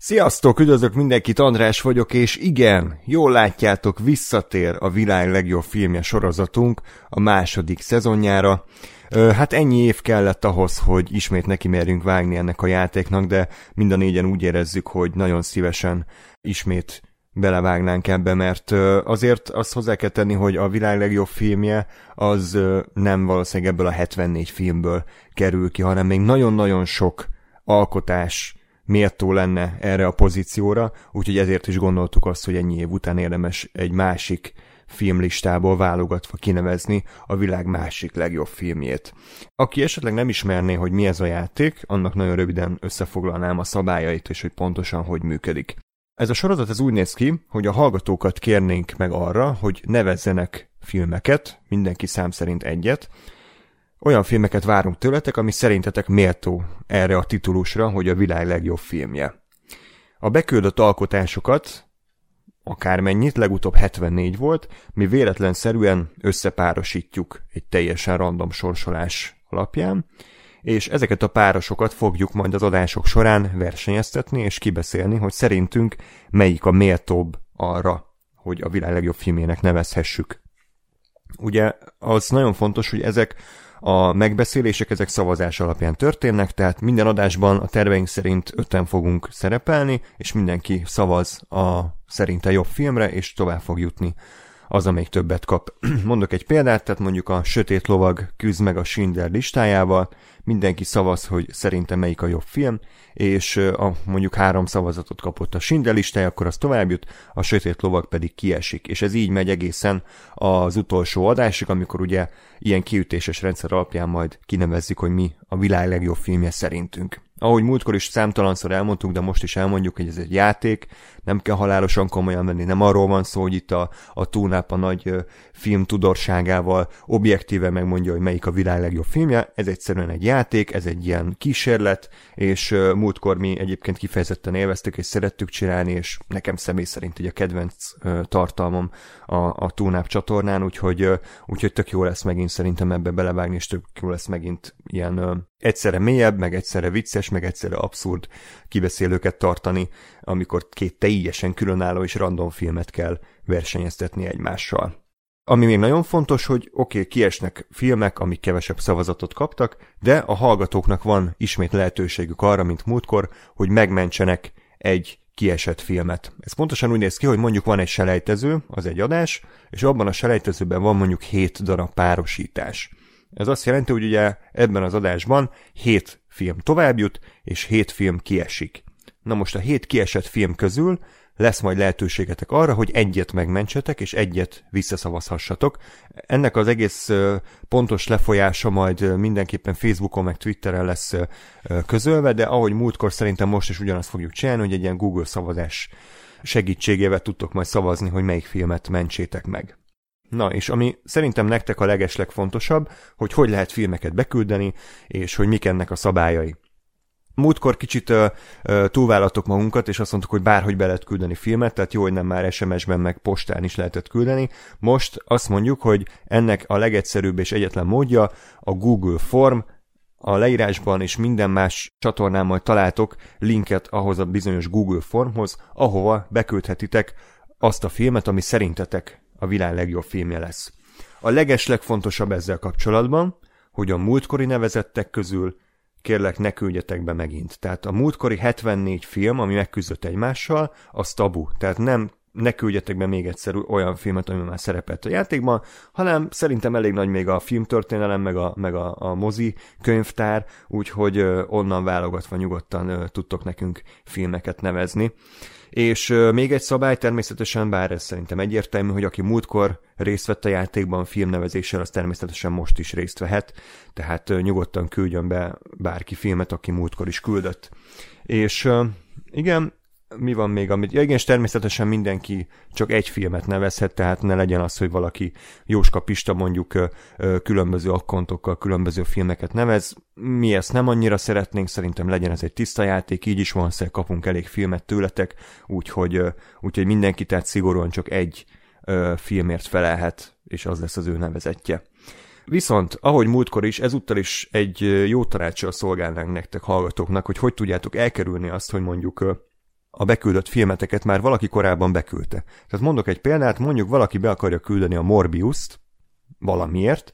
Sziasztok, üdvözlök mindenkit, András vagyok, és igen, jól látjátok, visszatér a világ legjobb filmje sorozatunk a második szezonjára. Hát ennyi év kellett ahhoz, hogy ismét neki merjünk vágni ennek a játéknak, de mind a négyen úgy érezzük, hogy nagyon szívesen ismét belevágnánk ebbe, mert azért azt hozzá kell tenni, hogy a világ legjobb filmje az nem valószínűleg ebből a 74 filmből kerül ki, hanem még nagyon-nagyon sok alkotás méltó lenne erre a pozícióra, úgyhogy ezért is gondoltuk azt, hogy ennyi év után érdemes egy másik filmlistából válogatva kinevezni a világ másik legjobb filmjét. Aki esetleg nem ismerné, hogy mi ez a játék, annak nagyon röviden összefoglalnám a szabályait, és hogy pontosan hogy működik. Ez a sorozat ez úgy néz ki, hogy a hallgatókat kérnénk meg arra, hogy nevezzenek filmeket, mindenki szám szerint egyet, olyan filmeket várunk tőletek, ami szerintetek méltó erre a titulusra, hogy a világ legjobb filmje. A beküldött alkotásokat, akármennyit, legutóbb 74 volt, mi véletlenszerűen összepárosítjuk egy teljesen random sorsolás alapján, és ezeket a párosokat fogjuk majd az adások során versenyeztetni és kibeszélni, hogy szerintünk melyik a méltóbb arra, hogy a világ legjobb filmének nevezhessük. Ugye az nagyon fontos, hogy ezek a megbeszélések ezek szavazás alapján történnek, tehát minden adásban a terveink szerint öten fogunk szerepelni, és mindenki szavaz a szerinte jobb filmre, és tovább fog jutni az, amelyik többet kap. Mondok egy példát, tehát mondjuk a Sötét Lovag küzd meg a Schindler listájával, mindenki szavaz, hogy szerintem melyik a jobb film, és a, mondjuk három szavazatot kapott a Schindler listája, akkor az tovább jut, a Sötét Lovag pedig kiesik. És ez így megy egészen az utolsó adásig, amikor ugye ilyen kiütéses rendszer alapján majd kinevezzük, hogy mi a világ legjobb filmje szerintünk. Ahogy múltkor is számtalanszor elmondtuk, de most is elmondjuk, hogy ez egy játék, nem kell halálosan komolyan venni, nem arról van szó, hogy itt a, a túlnáp a nagy film tudorságával objektíve megmondja, hogy melyik a világ legjobb filmje, ez egyszerűen egy játék, ez egy ilyen kísérlet, és múltkor mi egyébként kifejezetten élveztük, és szerettük csinálni, és nekem személy szerint egy a kedvenc tartalmam a, a túlnáp csatornán, úgyhogy, úgyhogy tök jó lesz megint szerintem ebbe belevágni, és tök jó lesz megint ilyen egyszerre mélyebb, meg egyszerre vicces, meg egyszerre abszurd kibeszélőket tartani, amikor két teljesen különálló és random filmet kell versenyeztetni egymással. Ami még nagyon fontos, hogy oké, okay, kiesnek filmek, amik kevesebb szavazatot kaptak, de a hallgatóknak van ismét lehetőségük arra, mint múltkor, hogy megmentsenek egy kiesett filmet. Ez pontosan úgy néz ki, hogy mondjuk van egy selejtező, az egy adás, és abban a selejtezőben van mondjuk 7 darab párosítás. Ez azt jelenti, hogy ugye ebben az adásban 7 film tovább jut, és 7 film kiesik. Na most a 7 kiesett film közül lesz majd lehetőségetek arra, hogy egyet megmentsetek, és egyet visszaszavazhassatok. Ennek az egész pontos lefolyása majd mindenképpen Facebookon meg Twitteren lesz közölve, de ahogy múltkor szerintem most is ugyanazt fogjuk csinálni, hogy egy ilyen Google szavazás segítségével tudtok majd szavazni, hogy melyik filmet mentsétek meg. Na, és ami szerintem nektek a legeslegfontosabb, hogy hogy lehet filmeket beküldeni, és hogy mik ennek a szabályai. Múltkor kicsit uh, magunkat, és azt mondtuk, hogy bárhogy be lehet küldeni filmet, tehát jó, hogy nem már SMS-ben meg postán is lehetett küldeni. Most azt mondjuk, hogy ennek a legegyszerűbb és egyetlen módja a Google Form, a leírásban és minden más csatornán majd találtok linket ahhoz a bizonyos Google Formhoz, ahova beküldhetitek azt a filmet, ami szerintetek világ legjobb filmje lesz. A legeslegfontosabb ezzel kapcsolatban, hogy a múltkori nevezettek közül kérlek ne küldjetek be megint. Tehát a múltkori 74 film, ami megküzdött egymással, az tabu. Tehát nem ne küldjetek be még egyszer olyan filmet, ami már szerepelt a játékban, hanem szerintem elég nagy még a filmtörténelem, meg a, meg a, a mozi könyvtár, úgyhogy onnan válogatva nyugodtan tudtok nekünk filmeket nevezni. És még egy szabály természetesen, bár ez szerintem egyértelmű, hogy aki múltkor részt vett a játékban filmnevezéssel, az természetesen most is részt vehet, tehát nyugodtan küldjön be bárki filmet, aki múltkor is küldött. És igen, mi van még, amit, ja igen, és természetesen mindenki csak egy filmet nevezhet, tehát ne legyen az, hogy valaki Jóska Pista mondjuk különböző akkontokkal különböző filmeket nevez. Mi ezt nem annyira szeretnénk, szerintem legyen ez egy tiszta játék, így is van, kapunk elég filmet tőletek, úgyhogy, úgyhogy mindenki tehát szigorúan csak egy filmért felelhet, és az lesz az ő nevezetje. Viszont, ahogy múltkor is, ezúttal is egy jó tanácssal szolgálnánk nektek hallgatóknak, hogy hogy tudjátok elkerülni azt, hogy mondjuk a beküldött filmeteket már valaki korábban beküldte. Tehát mondok egy példát, mondjuk valaki be akarja küldeni a Morbius-t valamiért,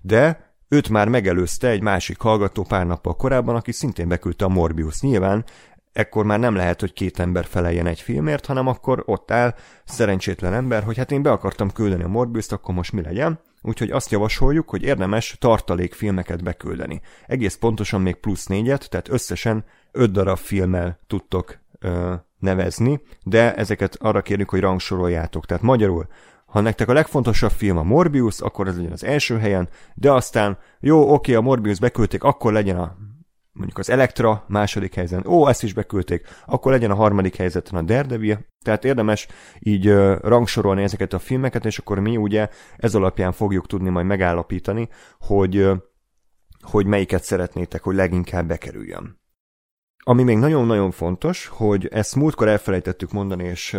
de őt már megelőzte egy másik hallgató pár nappal korábban, aki szintén beküldte a Morbius. Nyilván ekkor már nem lehet, hogy két ember feleljen egy filmért, hanem akkor ott áll szerencsétlen ember, hogy hát én be akartam küldeni a Morbius-t, akkor most mi legyen? Úgyhogy azt javasoljuk, hogy érdemes tartalékfilmeket beküldeni. Egész pontosan még plusz négyet, tehát összesen öt darab filmmel tudtok nevezni, de ezeket arra kérjük, hogy rangsoroljátok. Tehát magyarul, ha nektek a legfontosabb film a Morbius, akkor ez legyen az első helyen, de aztán jó, oké, a Morbius beküldték, akkor legyen a mondjuk az Elektra második helyzeten, ó, ezt is beküldték, akkor legyen a harmadik helyzeten a Daredevil, tehát érdemes így uh, rangsorolni ezeket a filmeket, és akkor mi ugye ez alapján fogjuk tudni majd megállapítani, hogy, uh, hogy melyiket szeretnétek, hogy leginkább bekerüljön. Ami még nagyon-nagyon fontos, hogy ezt múltkor elfelejtettük mondani, és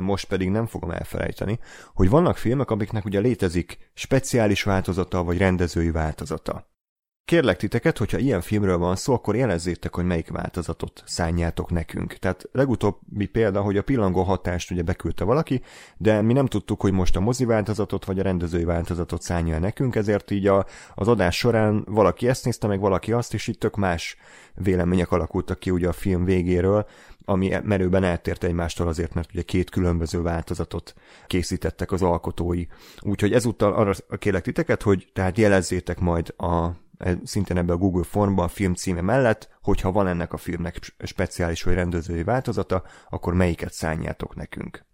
most pedig nem fogom elfelejteni, hogy vannak filmek, amiknek ugye létezik speciális változata, vagy rendezői változata. Kérlek titeket, hogyha ilyen filmről van szó, akkor jelezzétek, hogy melyik változatot szánjátok nekünk. Tehát legutóbbi példa, hogy a pillangó hatást ugye beküldte valaki, de mi nem tudtuk, hogy most a mozi változatot vagy a rendezői változatot szánja nekünk, ezért így a, az adás során valaki ezt nézte, meg valaki azt, és itt tök más vélemények alakultak ki ugye a film végéről, ami merőben eltért egymástól azért, mert ugye két különböző változatot készítettek az alkotói. Úgyhogy ezúttal arra kérlek titeket, hogy tehát jelezzétek majd a szintén ebbe a Google Formba a film címe mellett, hogyha van ennek a filmnek speciális vagy rendezői változata, akkor melyiket szánjátok nekünk.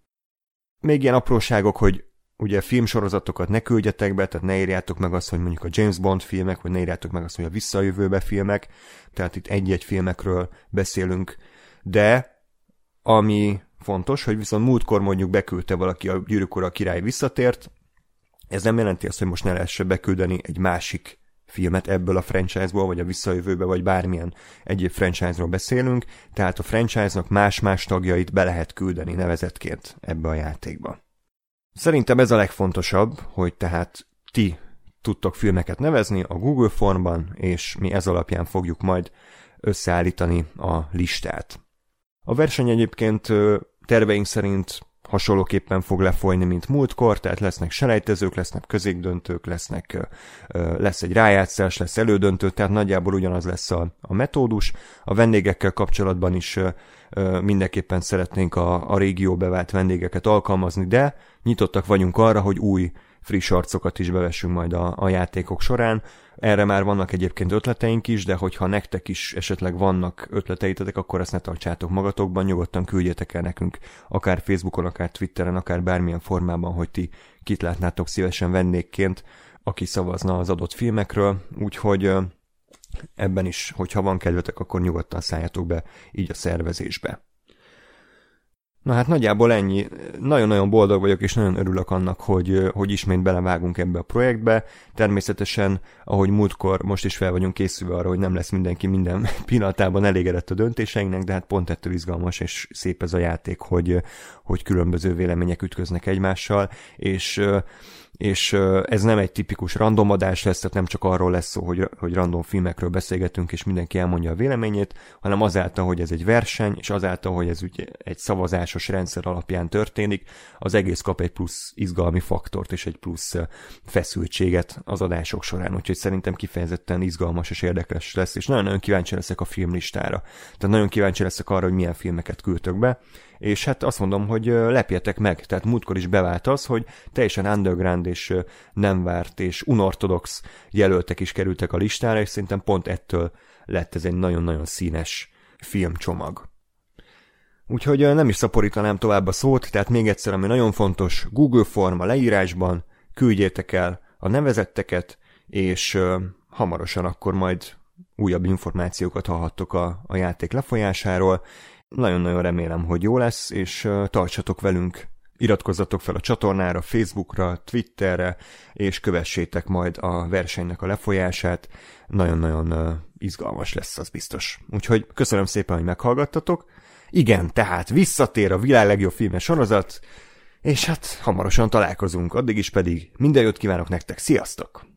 Még ilyen apróságok, hogy ugye filmsorozatokat ne küldjetek be, tehát ne írjátok meg azt, hogy mondjuk a James Bond filmek, vagy ne írjátok meg azt, hogy a visszajövőbe filmek, tehát itt egy-egy filmekről beszélünk, de ami fontos, hogy viszont múltkor mondjuk beküldte valaki a Gyűrűk a király visszatért, ez nem jelenti azt, hogy most ne lehessen beküldeni egy másik filmet ebből a franchise-ból, vagy a visszajövőbe, vagy bármilyen egyéb franchise-ról beszélünk, tehát a franchise-nak más-más tagjait be lehet küldeni nevezetként ebbe a játékba. Szerintem ez a legfontosabb, hogy tehát ti tudtok filmeket nevezni a Google formban, és mi ez alapján fogjuk majd összeállítani a listát. A verseny egyébként terveink szerint hasonlóképpen fog lefolyni, mint múltkor, tehát lesznek selejtezők, lesznek középdöntők, lesznek, lesz egy rájátszás, lesz elődöntő, tehát nagyjából ugyanaz lesz a, a metódus. A vendégekkel kapcsolatban is mindenképpen szeretnénk a, a régió bevált vendégeket alkalmazni, de nyitottak vagyunk arra, hogy új friss arcokat is bevessünk majd a, a játékok során. Erre már vannak egyébként ötleteink is, de hogyha nektek is esetleg vannak ötleteitetek, akkor ezt ne tartsátok magatokban, nyugodtan küldjetek el nekünk, akár Facebookon, akár Twitteren, akár bármilyen formában, hogy ti kit látnátok szívesen vendégként, aki szavazna az adott filmekről, úgyhogy ebben is, hogyha van kedvetek, akkor nyugodtan szálljatok be így a szervezésbe. Na hát nagyjából ennyi. Nagyon-nagyon boldog vagyok, és nagyon örülök annak, hogy, hogy ismét belevágunk ebbe a projektbe. Természetesen, ahogy múltkor, most is fel vagyunk készülve arra, hogy nem lesz mindenki minden pillanatában elégedett a döntéseinknek, de hát pont ettől izgalmas és szép ez a játék, hogy, hogy különböző vélemények ütköznek egymással, és és ez nem egy tipikus random adás lesz, tehát nem csak arról lesz szó, hogy, hogy random filmekről beszélgetünk, és mindenki elmondja a véleményét, hanem azáltal, hogy ez egy verseny, és azáltal, hogy ez ugye egy szavazásos rendszer alapján történik, az egész kap egy plusz izgalmi faktort, és egy plusz feszültséget az adások során, úgyhogy szerintem kifejezetten izgalmas és érdekes lesz, és nagyon-nagyon kíváncsi leszek a filmlistára. Tehát nagyon kíváncsi leszek arra, hogy milyen filmeket küldtök be, és hát azt mondom, hogy lepjetek meg, tehát múltkor is bevált az, hogy teljesen underground és nem várt és unortodox jelöltek is kerültek a listára, és szerintem pont ettől lett ez egy nagyon-nagyon színes filmcsomag. Úgyhogy nem is szaporítanám tovább a szót, tehát még egyszer, ami nagyon fontos, Google forma leírásban, küldjétek el a nevezetteket, és hamarosan akkor majd újabb információkat hallhattok a, a játék lefolyásáról, nagyon-nagyon remélem, hogy jó lesz, és tartsatok velünk Iratkozzatok fel a csatornára, Facebookra, Twitterre, és kövessétek majd a versenynek a lefolyását. Nagyon-nagyon izgalmas lesz, az biztos. Úgyhogy köszönöm szépen, hogy meghallgattatok. Igen, tehát visszatér a világ legjobb filmes sorozat, és hát hamarosan találkozunk, addig is pedig minden jót kívánok nektek, sziasztok!